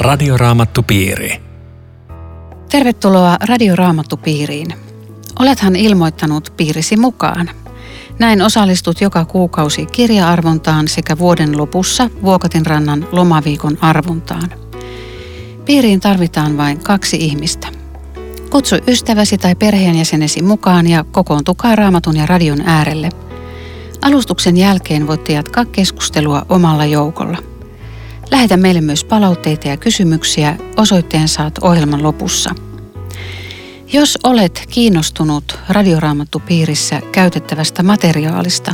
Radioraamattupiiri. Tervetuloa Radioraamattupiiriin. Olethan ilmoittanut piirisi mukaan. Näin osallistut joka kuukausi kirja-arvontaan sekä vuoden lopussa Vuokatin rannan lomaviikon arvontaan. Piiriin tarvitaan vain kaksi ihmistä. Kutsu ystäväsi tai perheenjäsenesi mukaan ja kokoontukaa raamatun ja radion äärelle. Alustuksen jälkeen voitte jatkaa keskustelua omalla joukolla. Lähetä meille myös palautteita ja kysymyksiä. Osoitteen saat ohjelman lopussa. Jos olet kiinnostunut radioraamattupiirissä käytettävästä materiaalista,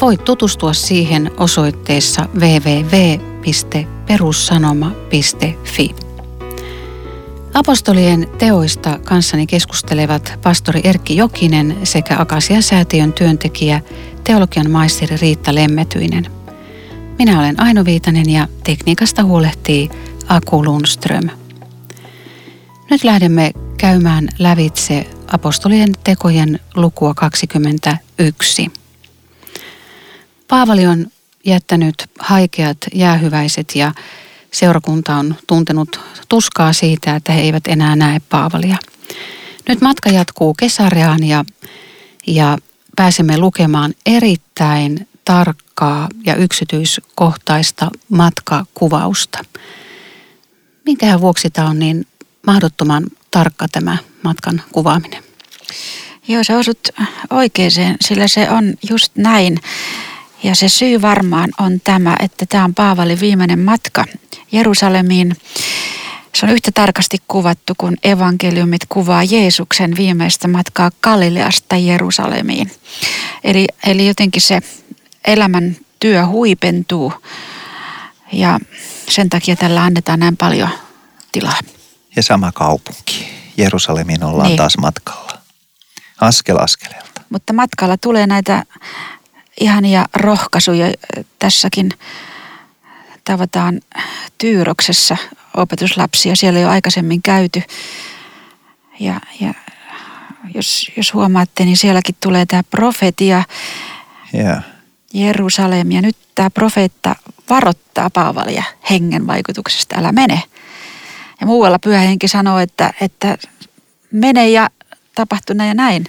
voit tutustua siihen osoitteessa www.perussanoma.fi. Apostolien teoista kanssani keskustelevat pastori Erkki Jokinen sekä Akasia-säätiön työntekijä, teologian maisteri Riitta Lemmetyinen. Minä olen Aino Viitanen ja tekniikasta huolehtii Aku Lundström. Nyt lähdemme käymään lävitse apostolien tekojen lukua 21. Paavali on jättänyt haikeat jäähyväiset ja seurakunta on tuntenut tuskaa siitä, että he eivät enää näe Paavalia. Nyt matka jatkuu Kesareaan ja, ja pääsemme lukemaan erittäin tarkkaa ja yksityiskohtaista matkakuvausta. Minkähän vuoksi tämä on niin mahdottoman tarkka tämä matkan kuvaaminen? Joo, sä osut oikeaan, sillä se on just näin. Ja se syy varmaan on tämä, että tämä on Paavalin viimeinen matka Jerusalemiin. Se on yhtä tarkasti kuvattu, kun evankeliumit kuvaa Jeesuksen viimeistä matkaa Galileasta Jerusalemiin. Eli, eli jotenkin se elämän työ huipentuu ja sen takia tällä annetaan näin paljon tilaa. Ja sama kaupunki. Jerusalemiin ollaan niin. taas matkalla. Askel askeleelta. Mutta matkalla tulee näitä ihania rohkaisuja tässäkin tavataan Tyyroksessa opetuslapsia. Siellä ei ole aikaisemmin käyty. Ja, ja jos, jos huomaatte, niin sielläkin tulee tämä profetia yeah. Jerusalem. Ja nyt tämä profeetta varoittaa Paavalia hengen vaikutuksesta. Älä mene. Ja muualla pyhähenki sanoo, että, että mene ja tapahtu näin ja näin.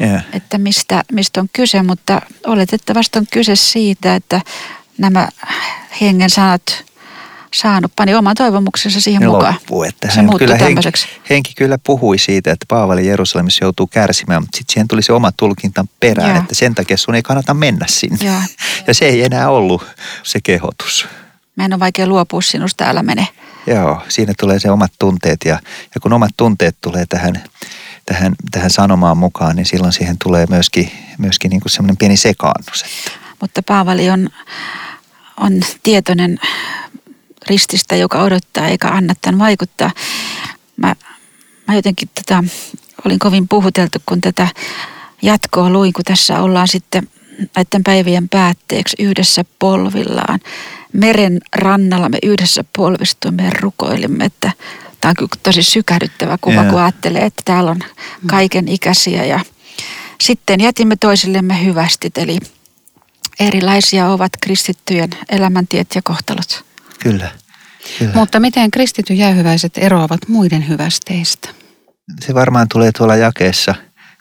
Yeah. Että mistä, mistä on kyse, mutta oletettavasti on kyse siitä, että nämä hengen sanat saanut, pani oman toivomuksensa siihen ne mukaan. Loppuu, että se kyllä henki, henki, kyllä puhui siitä, että Paavali Jerusalemissa joutuu kärsimään, mutta sitten siihen tuli se oma tulkinta perään, Joo. että sen takia sun ei kannata mennä sinne. Joo. Ja se ei enää ollut se kehotus. Mä en ole vaikea luopua sinusta, älä mene. Joo, siinä tulee se omat tunteet ja, ja kun omat tunteet tulee tähän, tähän, tähän sanomaan mukaan, niin silloin siihen tulee myöskin, myöskin niin kuin semmoinen pieni sekaannus. Mutta Paavali on on tietoinen rististä, joka odottaa eikä anna tämän vaikuttaa. Mä, mä jotenkin tätä olin kovin puhuteltu, kun tätä jatkoa luin, kun tässä ollaan sitten näiden päivien päätteeksi yhdessä polvillaan. Meren rannalla me yhdessä polvistuimme ja rukoilimme, että tämä on kyllä tosi sykähdyttävä kuva, yeah. kun ajattelee, että täällä on kaiken ikäisiä ja sitten jätimme toisillemme hyvästit, eli erilaisia ovat kristittyjen elämäntiet ja kohtalot. Kyllä. Kyllä. Mutta miten kristityn jäähyväiset eroavat muiden hyvästeistä? Se varmaan tulee tuolla jakeessa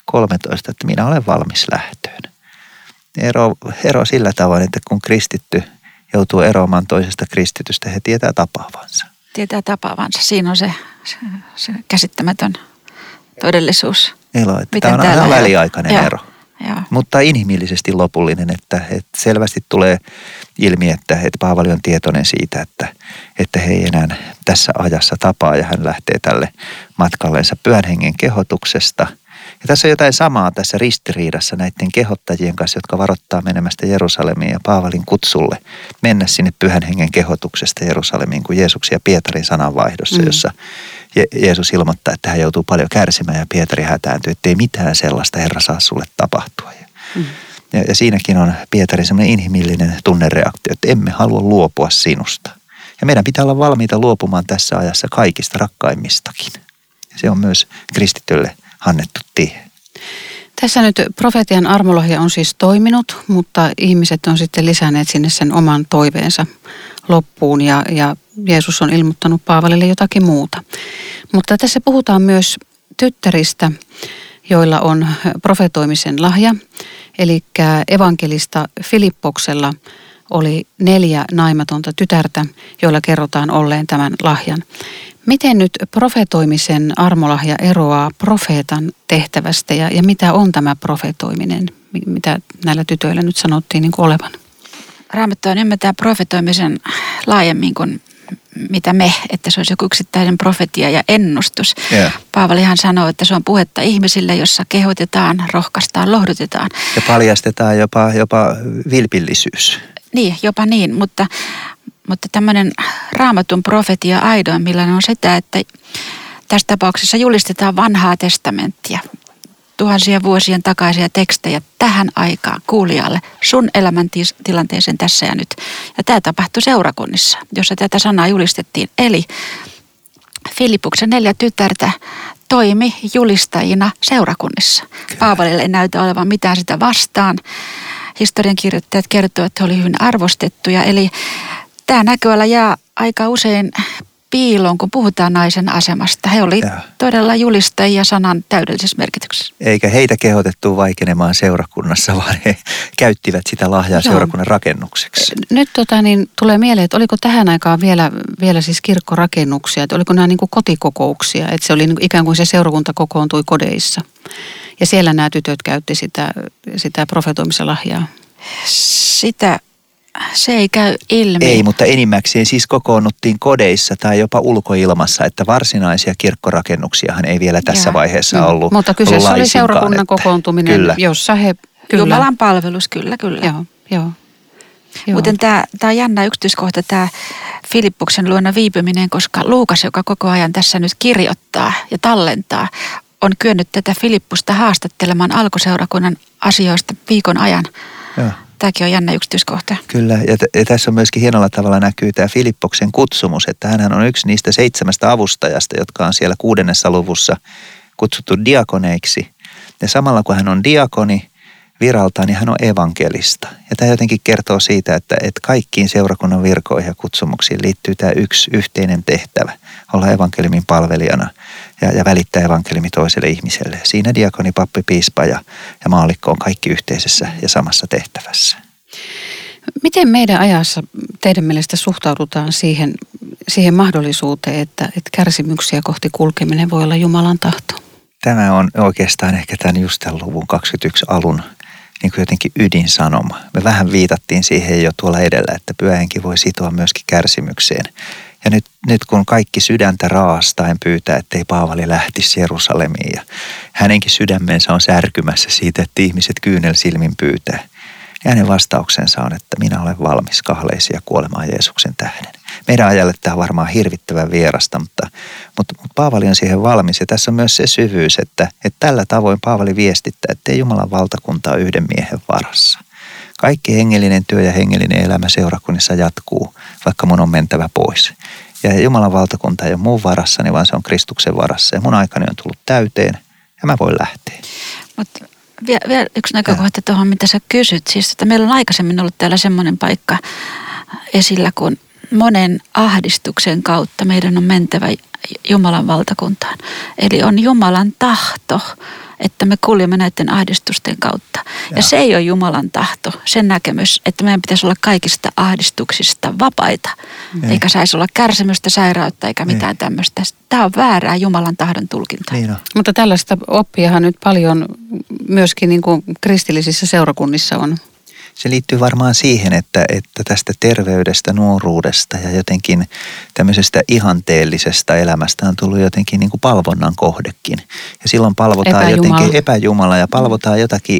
13, että minä olen valmis lähtöön. Ero, ero sillä tavoin, että kun kristitty joutuu eroamaan toisesta kristitystä, he tietää tapaavansa. Tietää tapaavansa. Siinä on se, se, se käsittämätön todellisuus. Elo, että Miten tämä on väliaikainen Joo. ero. Joo. mutta inhimillisesti lopullinen, että, että selvästi tulee ilmi, että, että Paavali on tietoinen siitä, että, että he ei enää tässä ajassa tapaa ja hän lähtee tälle matkallensa pyhän hengen kehotuksesta. Ja tässä on jotain samaa tässä ristiriidassa näiden kehottajien kanssa, jotka varoittaa menemästä Jerusalemiin ja Paavalin kutsulle mennä sinne pyhän hengen kehotuksesta Jerusalemiin kuin Jeesuksen ja Pietarin sananvaihdossa, mm. jossa Je- Jeesus ilmoittaa, että hän joutuu paljon kärsimään ja Pietari hätääntyy, että ei mitään sellaista Herra saa sulle tapahtua. Mm. Ja, ja siinäkin on Pietari semmoinen inhimillinen tunnereaktio, että emme halua luopua sinusta. Ja meidän pitää olla valmiita luopumaan tässä ajassa kaikista rakkaimmistakin. Se on myös kristitylle annettu tie. Tässä nyt profetian armolohja on siis toiminut, mutta ihmiset on sitten lisänneet sinne sen oman toiveensa loppuun ja, ja Jeesus on ilmoittanut Paavalille jotakin muuta. Mutta tässä puhutaan myös tyttäristä, joilla on profetoimisen lahja. Eli evankelista Filippoksella oli neljä naimatonta tytärtä, joilla kerrotaan olleen tämän lahjan. Miten nyt profetoimisen armolahja eroaa profeetan tehtävästä ja, ja mitä on tämä profetoiminen, mitä näillä tytöillä nyt sanottiin niin kuin olevan? Raamattu on ymmärtää profetoimisen laajemmin kuin mitä me, että se olisi joku yksittäinen profetia ja ennustus. Yeah. Paavalihan sanoo, että se on puhetta ihmisille, jossa kehotetaan, rohkaistaan, lohdutetaan. Ja paljastetaan jopa, jopa vilpillisyys. Niin, jopa niin, mutta, mutta tämmöinen raamatun profetia aidoimmillaan on sitä, että tässä tapauksessa julistetaan vanhaa testamenttia, tuhansien vuosien takaisia tekstejä tähän aikaan kuulijalle, sun elämäntilanteeseen tässä ja nyt. Ja tämä tapahtui seurakunnissa, jossa tätä sanaa julistettiin. Eli Filippuksen neljä tytärtä toimi julistajina seurakunnissa. Paavalille ei näytä olevan mitään sitä vastaan. Historiankirjoittajat kertovat, että he olivat hyvin arvostettuja. Eli tämä näköala jää aika usein piiloon, kun puhutaan naisen asemasta. He olivat todella julistajia sanan täydellisessä merkityksessä. Eikä heitä kehotettu vaikenemaan seurakunnassa, vaan he käyttivät sitä lahjaa Joo. seurakunnan rakennukseksi. Nyt tota, niin, tulee mieleen, että oliko tähän aikaan vielä, vielä siis kirkkorakennuksia, että oliko nämä niin kuin kotikokouksia, että se oli niin kuin ikään kuin se seurakunta kokoontui kodeissa. Ja siellä nämä tytöt käytti sitä, sitä profetoimisen lahjaa. Sitä se ei käy ilmi. Ei, mutta enimmäkseen siis kokoonnuttiin kodeissa tai jopa ulkoilmassa, että varsinaisia kirkkorakennuksiahan ei vielä tässä Joo. vaiheessa mm. ollut Mutta kyseessä oli seurakunnan että, kokoontuminen, kyllä. jossa he... Kyllä. Jumalan palvelus, kyllä, kyllä. Joo, joo. Joo. Muuten tämä, tämä on jännä yksityiskohta, tämä Filippuksen luona viipyminen, koska Luukas, joka koko ajan tässä nyt kirjoittaa ja tallentaa, on kyennyt tätä Filippusta haastattelemaan alkuseurakunnan asioista viikon ajan. Joo. Tämäkin on jännä yksityiskohta. Kyllä, ja, t- ja tässä on myöskin hienolla tavalla näkyy tämä Filippoksen kutsumus, että hän on yksi niistä seitsemästä avustajasta, jotka on siellä kuudennessa luvussa kutsuttu diakoneiksi. Ja samalla kun hän on diakoni viraltaan, niin hän on evankelista. Ja tämä jotenkin kertoo siitä, että, että kaikkiin seurakunnan virkoihin ja kutsumuksiin liittyy tämä yksi yhteinen tehtävä, olla evankeliumin palvelijana ja, ja välittää evankeliumi toiselle ihmiselle. Siinä diakoni, pappi, piispa ja, ja maalikko on kaikki yhteisessä ja samassa tehtävässä. Miten meidän ajassa teidän mielestä suhtaudutaan siihen, siihen mahdollisuuteen, että, että kärsimyksiä kohti kulkeminen voi olla Jumalan tahto? Tämä on oikeastaan ehkä tämän just tämän luvun 21 alun niin kuin jotenkin ydinsanoma. Me vähän viitattiin siihen jo tuolla edellä, että pyöhenki voi sitoa myöskin kärsimykseen. Ja nyt, nyt kun kaikki sydäntä raastaen pyytää, ettei Paavali lähtisi Jerusalemiin ja hänenkin sydämensä on särkymässä siitä, että ihmiset kyynel silmin pyytää. Ja hänen vastauksensa on, että minä olen valmis kahleisia kuolemaan Jeesuksen tähden. Meidän ajalle tämä on varmaan hirvittävän vierasta, mutta, mutta, mutta Paavali on siihen valmis. Ja tässä on myös se syvyys, että, että tällä tavoin Paavali viestittää, että ei Jumalan valtakunta ole yhden miehen varassa. Kaikki hengellinen työ ja hengellinen elämä seurakunnissa jatkuu, vaikka mun on mentävä pois. Ja Jumalan valtakunta ei ole muun varassani, niin vaan se on Kristuksen varassa. Ja mun aikani on tullut täyteen ja mä voin lähteä. Mutta vielä, vielä yksi näkökohta tuohon, mitä sä kysyt. Siis, että meillä on aikaisemmin ollut täällä semmoinen paikka esillä, kun monen ahdistuksen kautta meidän on mentävä Jumalan valtakuntaan. Eli on Jumalan tahto, että me kuljemme näiden ahdistusten kautta. Ja, ja se ei ole Jumalan tahto, sen näkemys, että meidän pitäisi olla kaikista ahdistuksista vapaita. Ei. Eikä saisi olla kärsimystä, sairautta eikä mitään ei. tämmöistä. Tämä on väärää Jumalan tahdon tulkintaa. Niin Mutta tällaista oppiahan nyt paljon myöskin niin kuin kristillisissä seurakunnissa on se liittyy varmaan siihen, että, että tästä terveydestä, nuoruudesta ja jotenkin tämmöisestä ihanteellisesta elämästä on tullut jotenkin niin kuin palvonnan kohdekin. Ja silloin palvotaan epäjumala. jotenkin epäjumala ja palvotaan jotakin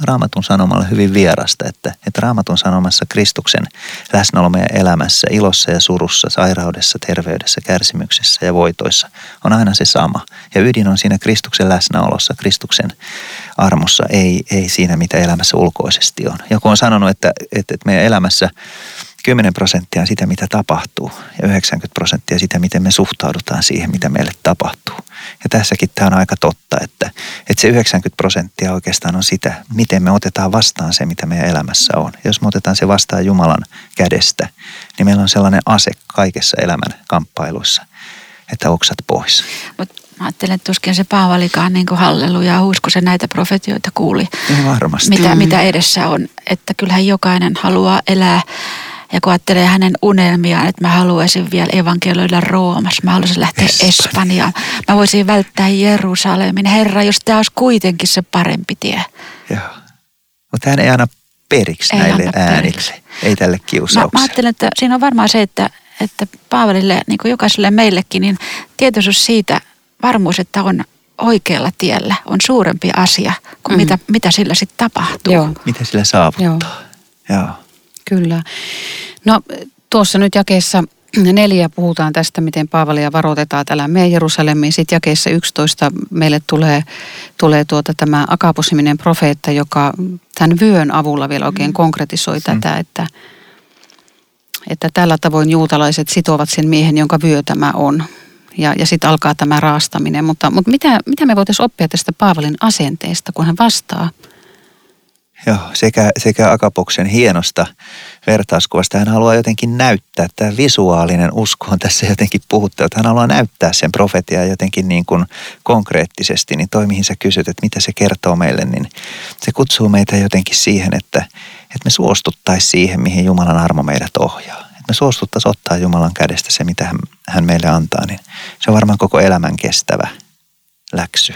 raamatun sanomalla hyvin vierasta, että, että raamatun sanomassa Kristuksen läsnäolo meidän elämässä, ilossa ja surussa, sairaudessa, terveydessä, kärsimyksessä ja voitoissa on aina se sama. Ja ydin on siinä Kristuksen läsnäolossa, Kristuksen armossa, ei, ei siinä mitä elämässä ulkoisesti on. Joku on sanonut, että, että, meidän elämässä 10 prosenttia on sitä, mitä tapahtuu ja 90 prosenttia sitä, miten me suhtaudutaan siihen, mitä meille tapahtuu. Ja tässäkin tämä on aika totta, että, Että se 90 prosenttia oikeastaan on sitä, miten me otetaan vastaan se, mitä meidän elämässä on. Jos me otetaan se vastaan Jumalan kädestä, niin meillä on sellainen ase kaikessa elämän kamppailuissa, että oksat pois. Mut mä ajattelen, että tuskin se Paavalikaan niin halleluja usko se näitä profetioita kuuli. Varmasti. Mitä, mitä edessä on. Että kyllähän jokainen haluaa elää ja kun ajattelee hänen unelmiaan, että mä haluaisin vielä evankelioida Roomassa, mä haluaisin lähteä Espanja. Espanjaan. Mä voisin välttää Jerusalemin. Herra, jos tämä olisi kuitenkin se parempi tie. Joo. Mutta hän ei anna periksi ei näille anna äänille, ei tälle kiusaukselle. Mä, mä ajattelen, että siinä on varmaan se, että, että Paavalille, niin kuin jokaiselle meillekin, niin tietoisuus siitä, varmuus, että on oikealla tiellä, on suurempi asia kuin mm. mitä, mitä sillä sitten tapahtuu. Joo. Mitä sillä saavuttaa. Joo. Joo. Kyllä. No tuossa nyt jakeessa neljä puhutaan tästä, miten Paavalia varoitetaan täällä me Jerusalemiin. Sitten jakeessa 11 meille tulee, tulee tuota tämä Akaposiminen profeetta, joka tämän vyön avulla vielä oikein mm. konkretisoi mm. tätä, että, että tällä tavoin juutalaiset sitovat sen miehen, jonka vyö tämä on. Ja, ja sitten alkaa tämä raastaminen. Mutta, mutta mitä, mitä me voitaisiin oppia tästä Paavalin asenteesta, kun hän vastaa – Joo, sekä, sekä Akapoksen hienosta vertauskuvasta. Hän haluaa jotenkin näyttää, tämä visuaalinen usko on tässä jotenkin puhuttu, että hän haluaa näyttää sen profetiaa jotenkin niin kuin konkreettisesti. Niin toi, mihin sä kysyt, että mitä se kertoo meille, niin se kutsuu meitä jotenkin siihen, että, että me suostuttaisiin siihen, mihin Jumalan armo meidät ohjaa. Me suostuttaisiin ottaa Jumalan kädestä se, mitä hän, hän meille antaa, niin se on varmaan koko elämän kestävä läksy.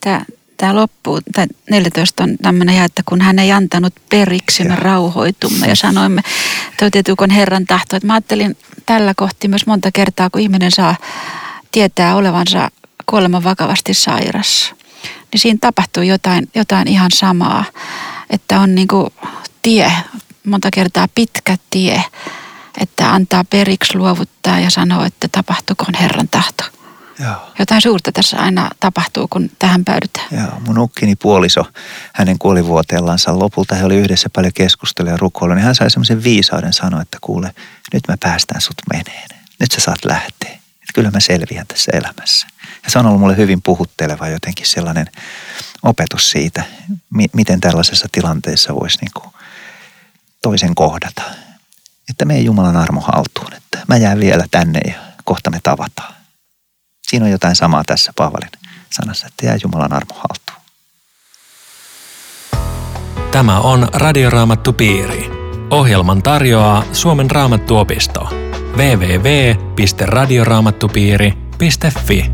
Tämä, tämä loppuu, tämä 14 on tämmöinen ja, että kun hän ei antanut periksi, me rauhoitumme ja sanoimme, toteutuuko Herran tahto. Että mä ajattelin tällä kohti myös monta kertaa, kun ihminen saa tietää olevansa kuoleman vakavasti sairas. Niin siinä tapahtuu jotain, jotain ihan samaa, että on niin kuin tie, monta kertaa pitkä tie, että antaa periksi luovuttaa ja sanoo, että tapahtukoon Herran tahto. Joo. Jotain suurta tässä aina tapahtuu, kun tähän päädytään. Joo, mun ukkini puoliso hänen kuolivuoteellansa lopulta, he oli yhdessä paljon keskustelua ja rukoilua, niin hän sai semmoisen viisauden sanoa, että kuule, nyt mä päästään sut meneen. Nyt sä saat lähteä. Että kyllä mä selviän tässä elämässä. Ja se on ollut mulle hyvin puhutteleva jotenkin sellainen opetus siitä, miten tällaisessa tilanteessa voisi niin toisen kohdata. Että me ei Jumalan armo haltuun, että mä jään vielä tänne ja kohta me tavataan. Siinä on jotain samaa tässä Paavalin sanassa, että jää Jumalan armo haltuun. Tämä on Radioraamattu Piiri. Ohjelman tarjoaa Suomen raamattuopisto. www.radioraamattupiiri.fi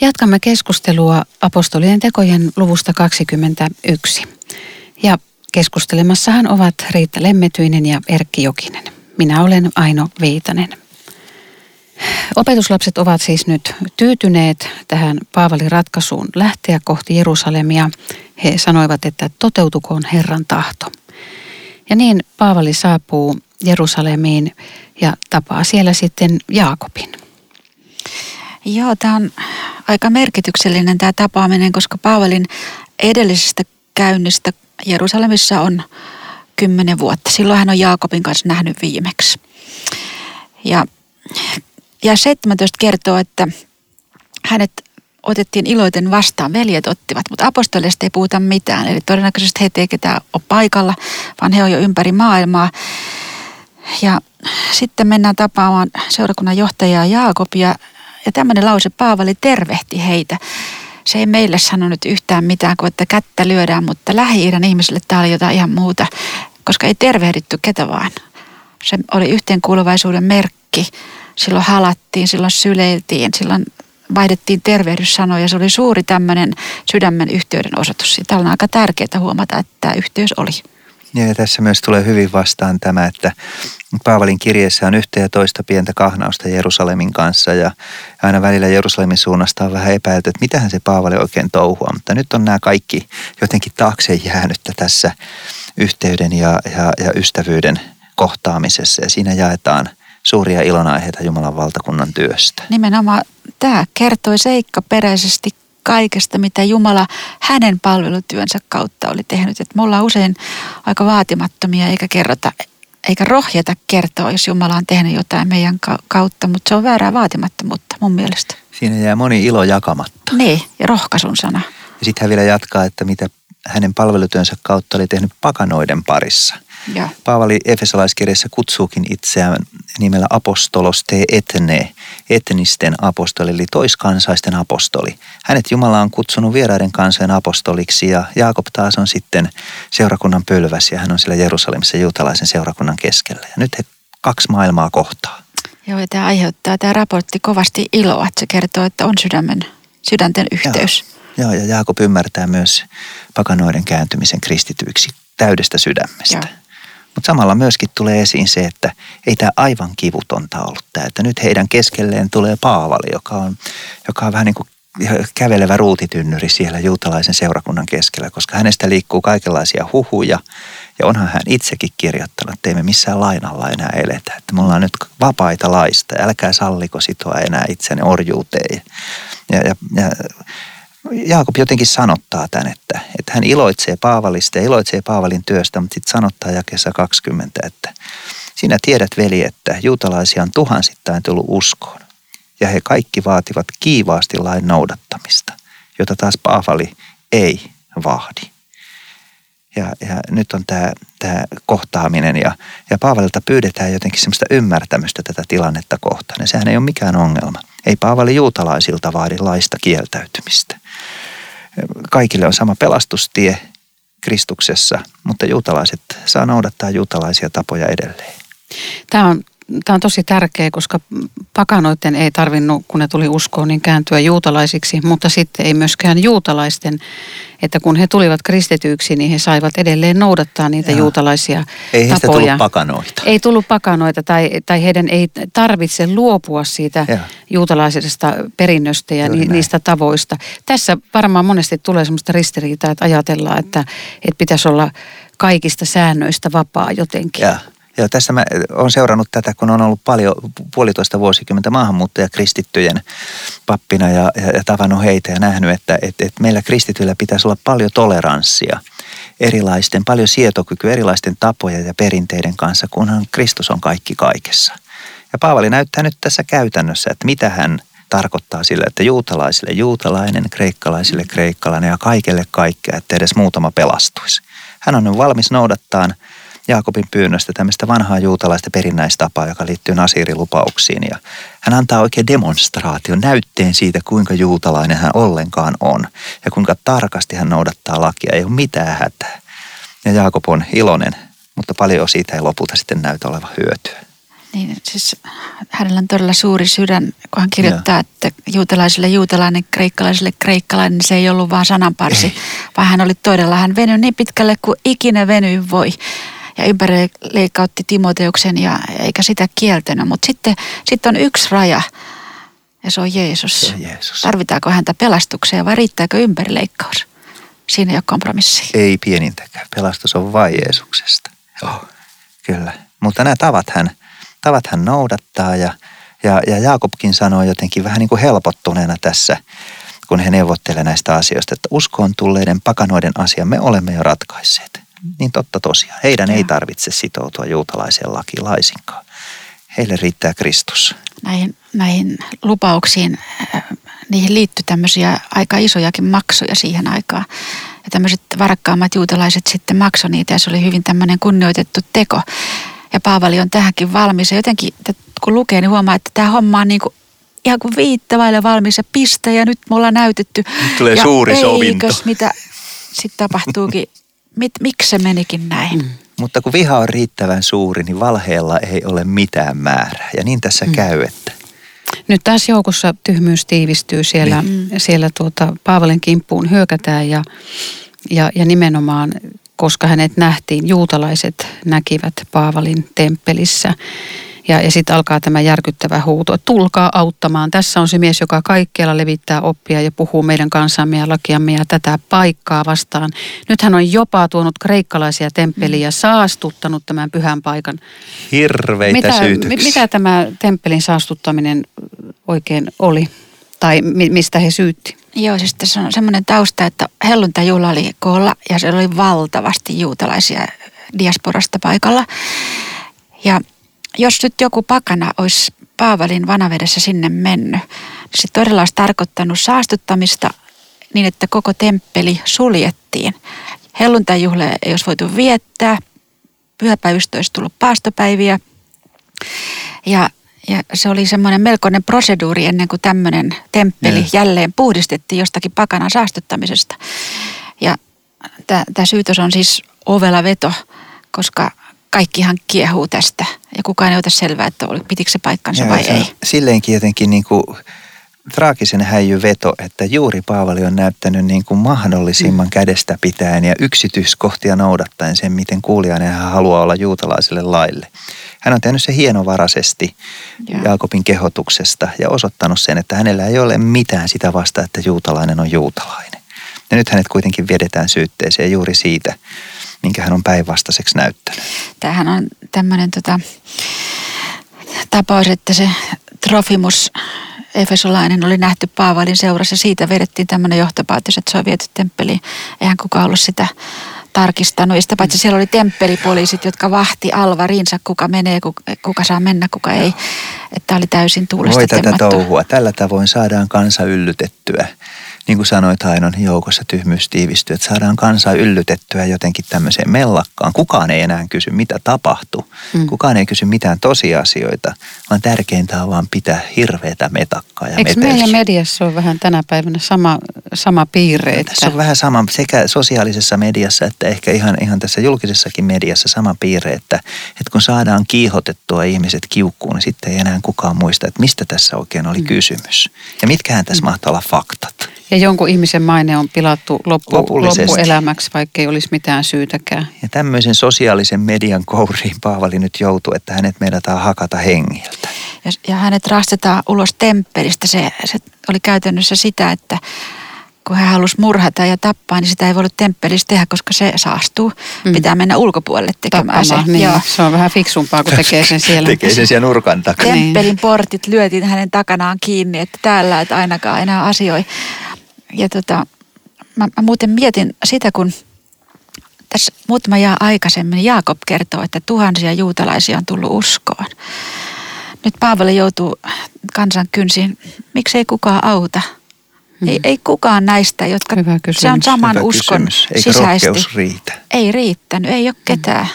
Jatkamme keskustelua apostolien tekojen luvusta 21. Ja keskustelemassahan ovat Riitta Lemmetyinen ja Erkki Jokinen. Minä olen Aino Viitanen. Opetuslapset ovat siis nyt tyytyneet tähän Paavalin ratkaisuun lähteä kohti Jerusalemia. He sanoivat, että toteutukoon Herran tahto. Ja niin Paavali saapuu Jerusalemiin ja tapaa siellä sitten Jaakobin. Joo, tämä on aika merkityksellinen tämä tapaaminen, koska Paavalin edellisestä käynnistä Jerusalemissa on kymmenen vuotta. Silloin hän on Jaakobin kanssa nähnyt viimeksi. Ja, ja 17 kertoo, että hänet otettiin iloiten vastaan, veljet ottivat, mutta apostolista ei puhuta mitään. Eli todennäköisesti heitä ei ketään ole paikalla, vaan he on jo ympäri maailmaa. Ja sitten mennään tapaamaan seurakunnan johtajaa Jaakobia ja tämmöinen lause, Paavali tervehti heitä. Se ei meille sanonut yhtään mitään kuin, että kättä lyödään, mutta Lähi-idän ihmisille tämä oli jotain ihan muuta, koska ei tervehditty ketä vaan. Se oli yhteenkuuluvaisuuden merkki. Silloin halattiin, silloin syleiltiin, silloin vaihdettiin tervehdyssanoja. Se oli suuri tämmöinen sydämen yhteyden osoitus. Tämä on aika tärkeää huomata, että tämä yhteys oli. Ja tässä myös tulee hyvin vastaan tämä, että Paavalin kirjeessä on yhtä ja toista pientä kahnausta Jerusalemin kanssa ja aina välillä Jerusalemin suunnasta on vähän epäilty, että mitähän se Paavali oikein touhua. Mutta nyt on nämä kaikki jotenkin taakse jäänyttä tässä yhteyden ja, ja, ja ystävyyden kohtaamisessa ja siinä jaetaan suuria ilonaiheita Jumalan valtakunnan työstä. Nimenomaan tämä kertoi seikkaperäisesti kaikesta, mitä Jumala hänen palvelutyönsä kautta oli tehnyt. Et me ollaan usein aika vaatimattomia eikä kerrota eikä rohjeta kertoa, jos Jumala on tehnyt jotain meidän kautta, mutta se on väärää vaatimattomuutta mun mielestä. Siinä jää moni ilo jakamatta. Niin, ja rohkaisun sana. Ja sitten hän vielä jatkaa, että mitä hänen palvelutyönsä kautta oli tehnyt pakanoiden parissa. Ja. Paavali Efesolaiskirjassa kutsuukin itseään nimellä apostolos te etne, etnisten apostoli, eli toiskansaisten apostoli. Hänet Jumala on kutsunut vieraiden kansojen apostoliksi ja Jaakob taas on sitten seurakunnan pölväs ja hän on siellä Jerusalemissa juutalaisen seurakunnan keskellä. Ja nyt he kaksi maailmaa kohtaa. Joo, ja tämä aiheuttaa tämä raportti kovasti iloa, että se kertoo, että on sydämen, sydänten yhteys. Joo, Joo ja Jaakob ymmärtää myös pakanoiden kääntymisen kristityiksi täydestä sydämestä. Joo. Mutta samalla myöskin tulee esiin se, että ei tämä aivan kivutonta ollut tämä, että nyt heidän keskelleen tulee Paavali, joka on, joka on vähän niin kuin kävelevä ruutitynnyri siellä juutalaisen seurakunnan keskellä, koska hänestä liikkuu kaikenlaisia huhuja. Ja onhan hän itsekin kirjoittanut, että ei me missään lainalla enää eletä. Että me ollaan nyt vapaita laista, älkää salliko sitoa enää itsenne orjuuteen. Ja, ja, ja Jaakob jotenkin sanottaa tämän, että, että hän iloitsee Paavalista ja iloitsee Paavalin työstä, mutta sitten sanottaa jakessa 20, että sinä tiedät veli, että juutalaisia on tuhansittain tullut uskoon ja he kaikki vaativat kiivaasti lain noudattamista, jota taas Paavali ei vahdi. Ja, ja nyt on tämä, tämä kohtaaminen ja, ja Paavalilta pyydetään jotenkin semmoista ymmärtämystä tätä tilannetta kohtaan. Ja sehän ei ole mikään ongelma. Ei Paavali juutalaisilta vaadi laista kieltäytymistä. Kaikille on sama pelastustie Kristuksessa, mutta juutalaiset saa noudattaa juutalaisia tapoja edelleen. Tämä on tämä on tosi tärkeä, koska pakanoiden ei tarvinnut, kun ne tuli uskoon, niin kääntyä juutalaisiksi, mutta sitten ei myöskään juutalaisten, että kun he tulivat kristityiksi, niin he saivat edelleen noudattaa niitä Jaa. juutalaisia ei tapoja. Ei tullut pakanoita. Ei tullut pakanoita tai, tai heidän ei tarvitse luopua siitä Jaa. juutalaisesta perinnöstä ja ni, niistä tavoista. Tässä varmaan monesti tulee sellaista ristiriitaa, että ajatellaan, että, että pitäisi olla kaikista säännöistä vapaa jotenkin. Jaa. Ja tässä mä olen seurannut tätä, kun on ollut paljon, puolitoista vuosikymmentä maahanmuuttaja kristittyjen pappina ja, ja, ja tavannut heitä ja nähnyt, että et, et meillä kristityillä pitäisi olla paljon toleranssia erilaisten, paljon sietokykyä erilaisten tapojen ja perinteiden kanssa, kunhan Kristus on kaikki kaikessa. Ja Paavali näyttää nyt tässä käytännössä, että mitä hän tarkoittaa sillä, että juutalaisille juutalainen, kreikkalaisille kreikkalainen ja kaikelle kaikkea, että edes muutama pelastuisi. Hän on nyt valmis noudattaa Jaakobin pyynnöstä tämmöistä vanhaa juutalaista perinnäistapaa, joka liittyy nasirilupauksiin. Ja hän antaa oikein demonstraation, näytteen siitä, kuinka juutalainen hän ollenkaan on ja kuinka tarkasti hän noudattaa lakia. Ei ole mitään hätää. Ja Jaakob on iloinen, mutta paljon siitä ei lopulta sitten näytä olevan hyötyä. Niin, siis hänellä on todella suuri sydän, kun hän kirjoittaa, ja. että juutalaisille juutalainen, kreikkalaisille kreikkalainen, niin se ei ollut vaan sananparsi, ei. vaan hän oli todella, hän venyi niin pitkälle kuin ikinä venyy voi ja ympärileikkautti Timoteuksen ja eikä sitä kieltänyt. Mutta sitten, sitten on yksi raja ja se on Jeesus. Se on Jeesus. Tarvitaanko häntä pelastukseen vai riittääkö ympärileikkaus? Siinä ei ole kompromissi. Ei pienintäkään. Pelastus on vain Jeesuksesta. Joo. Kyllä. Mutta nämä tavat hän, tavat hän noudattaa ja, ja, ja Jaakobkin sanoo jotenkin vähän niin kuin helpottuneena tässä, kun he neuvottelevat näistä asioista, että uskoon tulleiden pakanoiden asia me olemme jo ratkaisseet niin totta tosiaan. Heidän ja. ei tarvitse sitoutua juutalaiseen lakiin laisinkaan. Heille riittää Kristus. Näihin, näihin lupauksiin, äh, niihin liittyy tämmöisiä aika isojakin maksuja siihen aikaan. Ja tämmöiset varakkaammat juutalaiset sitten maksoi niitä ja se oli hyvin tämmöinen kunnioitettu teko. Ja Paavali on tähänkin valmis. Ja jotenkin kun lukee, niin huomaa, että tämä homma on niin kuin ihan kuin viittavaille valmis ja piste ja nyt me ollaan näytetty. Nyt tulee ja suuri sovinto. mitä sitten tapahtuukin mit, miksi se menikin näin? Mm. Mutta kun viha on riittävän suuri, niin valheella ei ole mitään määrää. Ja niin tässä mm. käy, että... Nyt taas joukossa tyhmyys tiivistyy siellä, niin. siellä tuota, Paavalin kimppuun hyökätään ja, ja, ja nimenomaan koska hänet nähtiin, juutalaiset näkivät Paavalin temppelissä ja, ja sitten alkaa tämä järkyttävä huuto, että tulkaa auttamaan. Tässä on se mies, joka kaikkialla levittää oppia ja puhuu meidän kansamme ja lakiamme ja tätä paikkaa vastaan. Nyt hän on jopa tuonut kreikkalaisia temppeliä ja saastuttanut tämän pyhän paikan. Hirveitä mitä, syytyksiä. Mitä tämä temppelin saastuttaminen oikein oli? Tai mi, mistä he syytti? Joo, siis tässä on semmoinen tausta, että helluntajuhla oli koolla ja se oli valtavasti juutalaisia diasporasta paikalla. Ja jos nyt joku pakana olisi Paavalin vanavedessä sinne mennyt, niin se todella olisi tarkoittanut saastuttamista niin, että koko temppeli suljettiin. Helluntajuhle ei olisi voitu viettää, pyhäpäivistä olisi tullut paastopäiviä ja, ja se oli semmoinen melkoinen proseduuri ennen kuin tämmöinen temppeli yeah. jälleen puhdistettiin jostakin pakanan saastuttamisesta. Ja tämä syytös on siis ovela veto, koska kaikkihan kiehuu tästä ja kukaan ei ota selvää, että oli, pitikö se paikkansa ja vai ei. Silleenkin jotenkin niin kuin traagisen häijy veto, että juuri Paavali on näyttänyt niin kuin mahdollisimman mm. kädestä pitäen ja yksityiskohtia noudattaen sen, miten kuulijainen hän haluaa olla juutalaiselle laille. Hän on tehnyt se hienovaraisesti ja. Jaakobin kehotuksesta ja osoittanut sen, että hänellä ei ole mitään sitä vasta, että juutalainen on juutalainen. Ja nyt hänet kuitenkin vedetään syytteeseen juuri siitä, minkä hän on päinvastaiseksi näyttänyt. Tämähän on tämmöinen tota, tapaus, että se Trofimus Efesolainen oli nähty Paavalin seurassa. Siitä vedettiin tämmöinen johtopäätös, että se on viety temppeliin. Eihän kukaan ollut sitä tarkistanut. Ja sitä paitsi siellä oli temppelipoliisit, jotka vahti alvarinsa, kuka menee, kuka saa mennä, kuka ei. Että oli täysin tuulesta Voi tätä touhua. Tällä tavoin saadaan kansa yllytettyä niin kuin sanoit Ainon, joukossa tyhmyys tiivistyy, että saadaan kansaa yllytettyä jotenkin tämmöiseen mellakkaan. Kukaan ei enää kysy, mitä tapahtuu. Mm. Kukaan ei kysy mitään tosiasioita, vaan tärkeintä on vaan pitää hirveätä metakkaa ja Eikö meidän mediassa on vähän tänä päivänä sama, sama piirre? Että... Tässä on vähän sama sekä sosiaalisessa mediassa että ehkä ihan, ihan tässä julkisessakin mediassa sama piirre, että, että kun saadaan kiihotettua ihmiset kiukkuun, niin sitten ei enää kukaan muista, että mistä tässä oikein oli mm. kysymys. Ja mitkähän tässä mm. mahtaa olla faktat. Ja jonkun ihmisen maine on pilattu loppu, loppuelämäksi, vaikka ei olisi mitään syytäkään. Ja tämmöisen sosiaalisen median kouriin Paavali nyt joutuu, että hänet meidätään hakata hengiltä. Ja, ja hänet rastetaan ulos temppelistä. Se, se oli käytännössä sitä, että kun hän halusi murhata ja tappaa, niin sitä ei voinut temppelissä tehdä, koska se saastuu. Mm. Pitää mennä ulkopuolelle tekemään se. Niin. Joo. Se on vähän fiksumpaa, kun tekee sen siellä. tekee sen siellä nurkan takana. Temppelin portit lyötiin hänen takanaan kiinni, että täällä et ainakaan enää asioi ja tota, mä, mä muuten mietin sitä, kun tässä muutama jää aikaisemmin Jaakob kertoo, että tuhansia juutalaisia on tullut uskoon. Nyt Paavali joutuu kansan kynsiin. Miksi ei kukaan auta? Hmm. Ei, ei kukaan näistä, jotka... Hyvä Se on saman Hyvä uskon kysymys. Eikö sisäisesti. riitä? Ei riittänyt, ei ole ketään.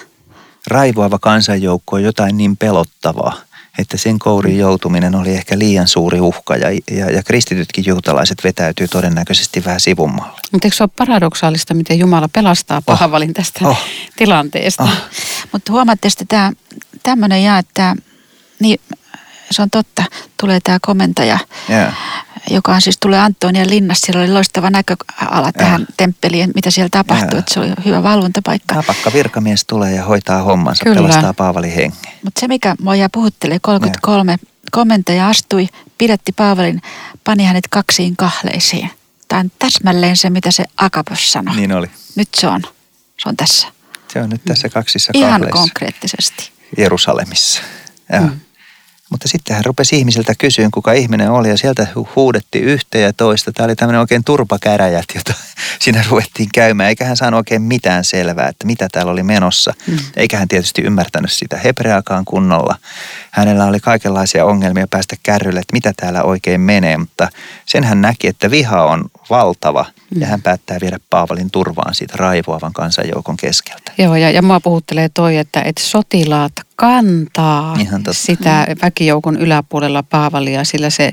Raivoava kansanjoukko on jotain niin pelottavaa että sen kouriin joutuminen oli ehkä liian suuri uhka ja, ja, ja kristitytkin juutalaiset vetäytyy todennäköisesti vähän sivummalle. Mutta eikö se ole paradoksaalista, miten Jumala pelastaa pahavalin oh. tästä oh. tilanteesta? Oh. Mutta huomaatte, että tämä tämmöinen jää, että niin, se on totta, tulee tämä komentaja, yeah. joka on siis tulee Antonian linnasta. Siellä oli loistava näköala tähän yeah. temppeliin, mitä siellä tapahtui, yeah. että se oli hyvä valvontapaikka. Napakka virkamies tulee ja hoitaa hommansa, Kyllä. pelastaa Paavalin hengen. Mutta se, mikä mua puhuttelee, 33 yeah. komentaja astui, pidätti Paavalin, pani hänet kaksiin kahleisiin. Tämä on täsmälleen se, mitä se Akapos sanoi. Niin oli. Nyt se on. Se on tässä. Se on nyt tässä kaksissa Ihan kahleissa. Ihan konkreettisesti. Jerusalemissa. Ja. Mm. Mutta sitten hän rupesi ihmisiltä kysyä, kuka ihminen oli ja sieltä huudetti yhtä ja toista. Tämä oli tämmöinen oikein turpakäräjät, jota siinä ruvettiin käymään. Eikä hän saanut oikein mitään selvää, että mitä täällä oli menossa. Mm. Eikä hän tietysti ymmärtänyt sitä hebreakaan kunnolla. Hänellä oli kaikenlaisia ongelmia päästä kärrylle, että mitä täällä oikein menee. Mutta sen hän näki, että viha on valtava ja hän päättää viedä Paavalin turvaan siitä raivoavan kansanjoukon keskeltä. Joo, ja, ja mua puhuttelee toi, että, että sotilaat kantaa sitä väkijoukon yläpuolella Paavalia, sillä se,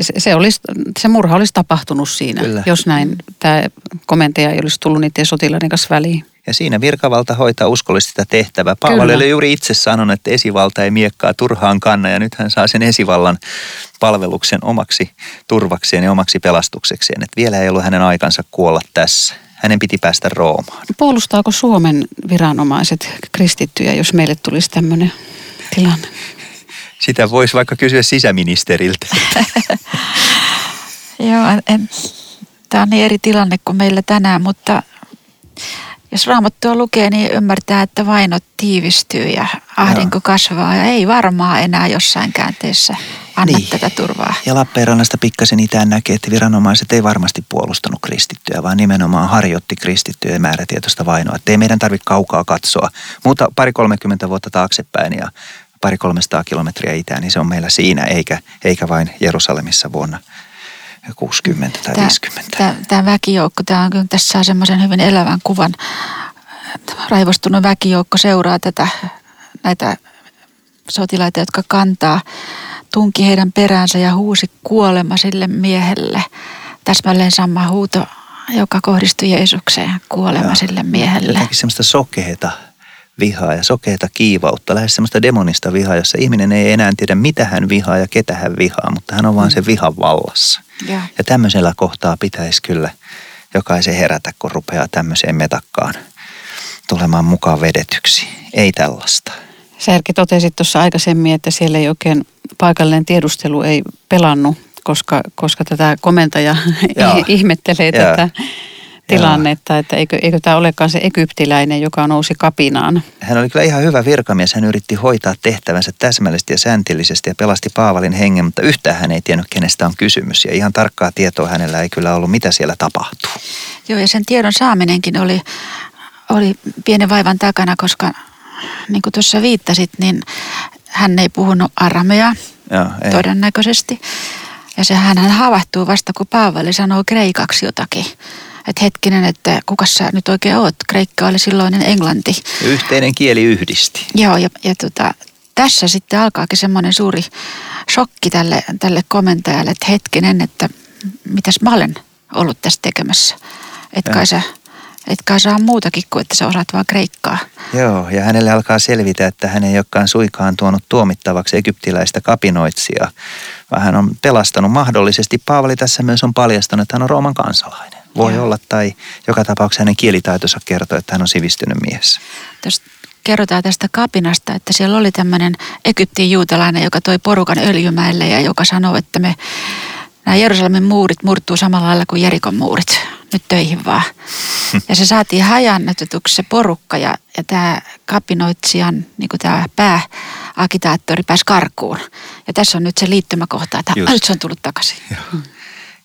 se, se, olisi, se murha olisi tapahtunut siinä, Kyllä. jos näin tämä komentaja ei olisi tullut niiden sotilaiden kanssa väliin. Ja siinä virkavalta hoitaa uskollisesti sitä tehtävää. Paavali oli juuri itse sanonut, että esivalta ei miekkaa turhaan kanna ja nyt hän saa sen esivallan palveluksen omaksi turvakseen ja omaksi pelastuksekseen. Että vielä ei ollut hänen aikansa kuolla tässä. Hänen piti päästä Roomaan. Puolustaako Suomen viranomaiset kristittyjä, jos meille tulisi tämmöinen tilanne? Sitä voisi vaikka kysyä sisäministeriltä. Joo, en, tämä on niin eri tilanne kuin meillä tänään, mutta jos raamattua lukee, niin ymmärtää, että vainot tiivistyy ja ahdinko kasvaa ja ei varmaan enää jossain käänteessä anna niin. tätä turvaa. Ja Lappeenrannasta pikkasen itään näkee, että viranomaiset ei varmasti puolustanut kristittyjä, vaan nimenomaan harjoitti kristittyjä määrätietoista vainoa. Että ei meidän tarvitse kaukaa katsoa, mutta pari 30 vuotta taaksepäin ja pari 300 kilometriä itään, niin se on meillä siinä, eikä, eikä vain Jerusalemissa vuonna 60 tai tämä, 50. Tämä, tämä väkijoukko, tämä on kyllä tässä saa semmoisen hyvin elävän kuvan. Raivostunut väkijoukko seuraa tätä, näitä sotilaita, jotka kantaa, tunki heidän peräänsä ja huusi kuolema sille miehelle. Täsmälleen sama huuto, joka kohdistui Jeesukseen, kuolema ja, sille miehelle. Jotenkin semmoista sokeeta vihaa ja sokeeta kiivautta, lähes semmoista demonista vihaa, jossa ihminen ei enää tiedä, mitä hän vihaa ja ketä hän vihaa, mutta hän on vaan mm. se vihan vallassa. Ja, ja tämmöisellä kohtaa pitäisi kyllä jokaisen herätä, kun rupeaa tämmöiseen metakkaan tulemaan mukaan vedetyksi. Ei tällaista. Särki totesi tuossa aikaisemmin, että siellä ei oikein paikallinen tiedustelu ei pelannut, koska, koska tätä komentaja ihmettelee Joo. tätä tilannetta, että eikö, eikö tämä olekaan se egyptiläinen, joka nousi kapinaan. Hän oli kyllä ihan hyvä virkamies. Hän yritti hoitaa tehtävänsä täsmällisesti ja sääntillisesti ja pelasti Paavalin hengen, mutta yhtään hän ei tiennyt, kenestä on kysymys. Ja ihan tarkkaa tietoa hänellä ei kyllä ollut, mitä siellä tapahtuu. Joo, ja sen tiedon saaminenkin oli, oli pienen vaivan takana, koska niin kuin tuossa viittasit, niin hän ei puhunut aramea Joo, ei. todennäköisesti. Ja se hän havahtuu vasta, kun Paavali sanoo kreikaksi jotakin että hetkinen, että kuka sä nyt oikein oot. Kreikka oli silloinen englanti. Yhteinen kieli yhdisti. Joo, ja, ja tota, tässä sitten alkaakin semmoinen suuri shokki tälle, tälle komentajalle, että hetkinen, että mitäs mä olen ollut tässä tekemässä. Että kai sä et kai saa muutakin kuin, että sä osaat vaan kreikkaa. Joo, ja hänelle alkaa selvitä, että hän ei olekaan suikaan tuonut tuomittavaksi egyptiläistä kapinoitsijaa, vaan hän on pelastanut mahdollisesti. Paavali tässä myös on paljastanut, että hän on Rooman kansalainen. Voi Joo. olla, tai joka tapauksessa hänen kielitaitonsa kertoo, että hän on sivistynyt mies. Tästä kerrotaan tästä kapinasta, että siellä oli tämmöinen Egyptin juutalainen, joka toi porukan öljymäelle ja joka sanoi, että me nämä Jerusalemin muurit murtuu samalla lailla kuin Jerikon muurit. Nyt töihin vaan. Ja se saatiin hajannetetuksi se porukka ja, ja tämä kapinoitsijan, niin kuin tämä pääagitaattori pääsi karkuun. Ja tässä on nyt se liittymäkohta, että nyt se on tullut takaisin. Joo.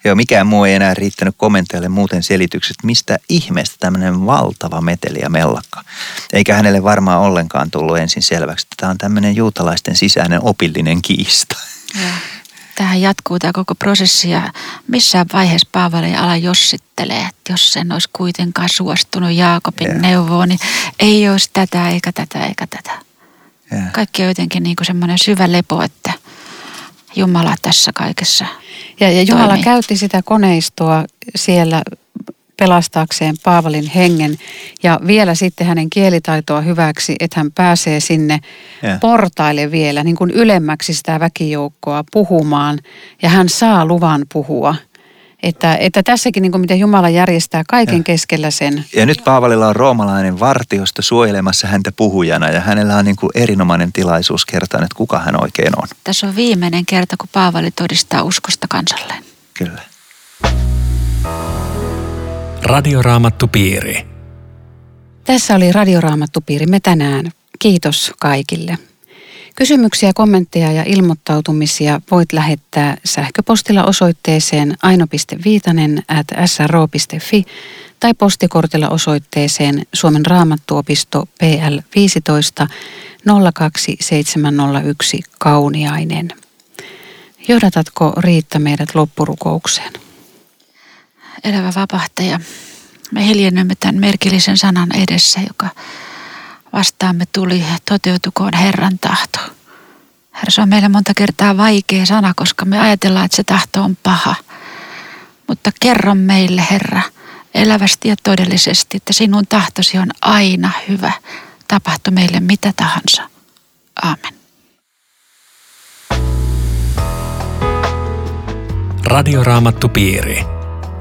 Joo, mikään muu ei enää riittänyt komentajalle muuten selitykset, mistä ihmeestä tämmöinen valtava meteli ja mellakka. Eikä hänelle varmaan ollenkaan tullut ensin selväksi, että tämä on tämmöinen juutalaisten sisäinen opillinen kiista. Joo. Tähän jatkuu tämä koko prosessi ja missään vaiheessa Paavali ala jossittelee, että jos sen olisi kuitenkaan suostunut Jaakobin yeah. neuvoon, niin ei olisi tätä eikä tätä eikä tätä. Yeah. Kaikki on jotenkin niin kuin semmoinen syvä lepo, että Jumala tässä kaikessa ja, ja Jumala toimii. käytti sitä koneistoa siellä pelastaakseen Paavalin hengen ja vielä sitten hänen kielitaitoa hyväksi, että hän pääsee sinne yeah. portaille vielä niin kuin ylemmäksi sitä väkijoukkoa puhumaan ja hän saa luvan puhua. Että, että tässäkin niin kuin miten Jumala järjestää kaiken ja. keskellä sen. Ja nyt Paavalilla on roomalainen vartiosto suojelemassa häntä puhujana ja hänellä on niin kuin erinomainen tilaisuus kertoa, että kuka hän oikein on. Tässä on viimeinen kerta, kun Paavali todistaa uskosta kansalleen. Kyllä. Radioraamattupiiri. Tässä oli Radioraamattupiiri me tänään. Kiitos kaikille. Kysymyksiä, kommentteja ja ilmoittautumisia voit lähettää sähköpostilla osoitteeseen aino.viitanen at sro.fi tai postikortilla osoitteeseen Suomen raamattuopisto PL 15 02701 Kauniainen. Johdatatko Riitta meidät loppurukoukseen? Elävä vapahtaja, me hiljennymme tämän merkillisen sanan edessä, joka vastaamme tuli, toteutukoon Herran tahto. Herra, se on meille monta kertaa vaikea sana, koska me ajatellaan, että se tahto on paha. Mutta kerro meille, Herra, elävästi ja todellisesti, että sinun tahtosi on aina hyvä. Tapahtu meille mitä tahansa. Aamen. Radioraamattupiiri.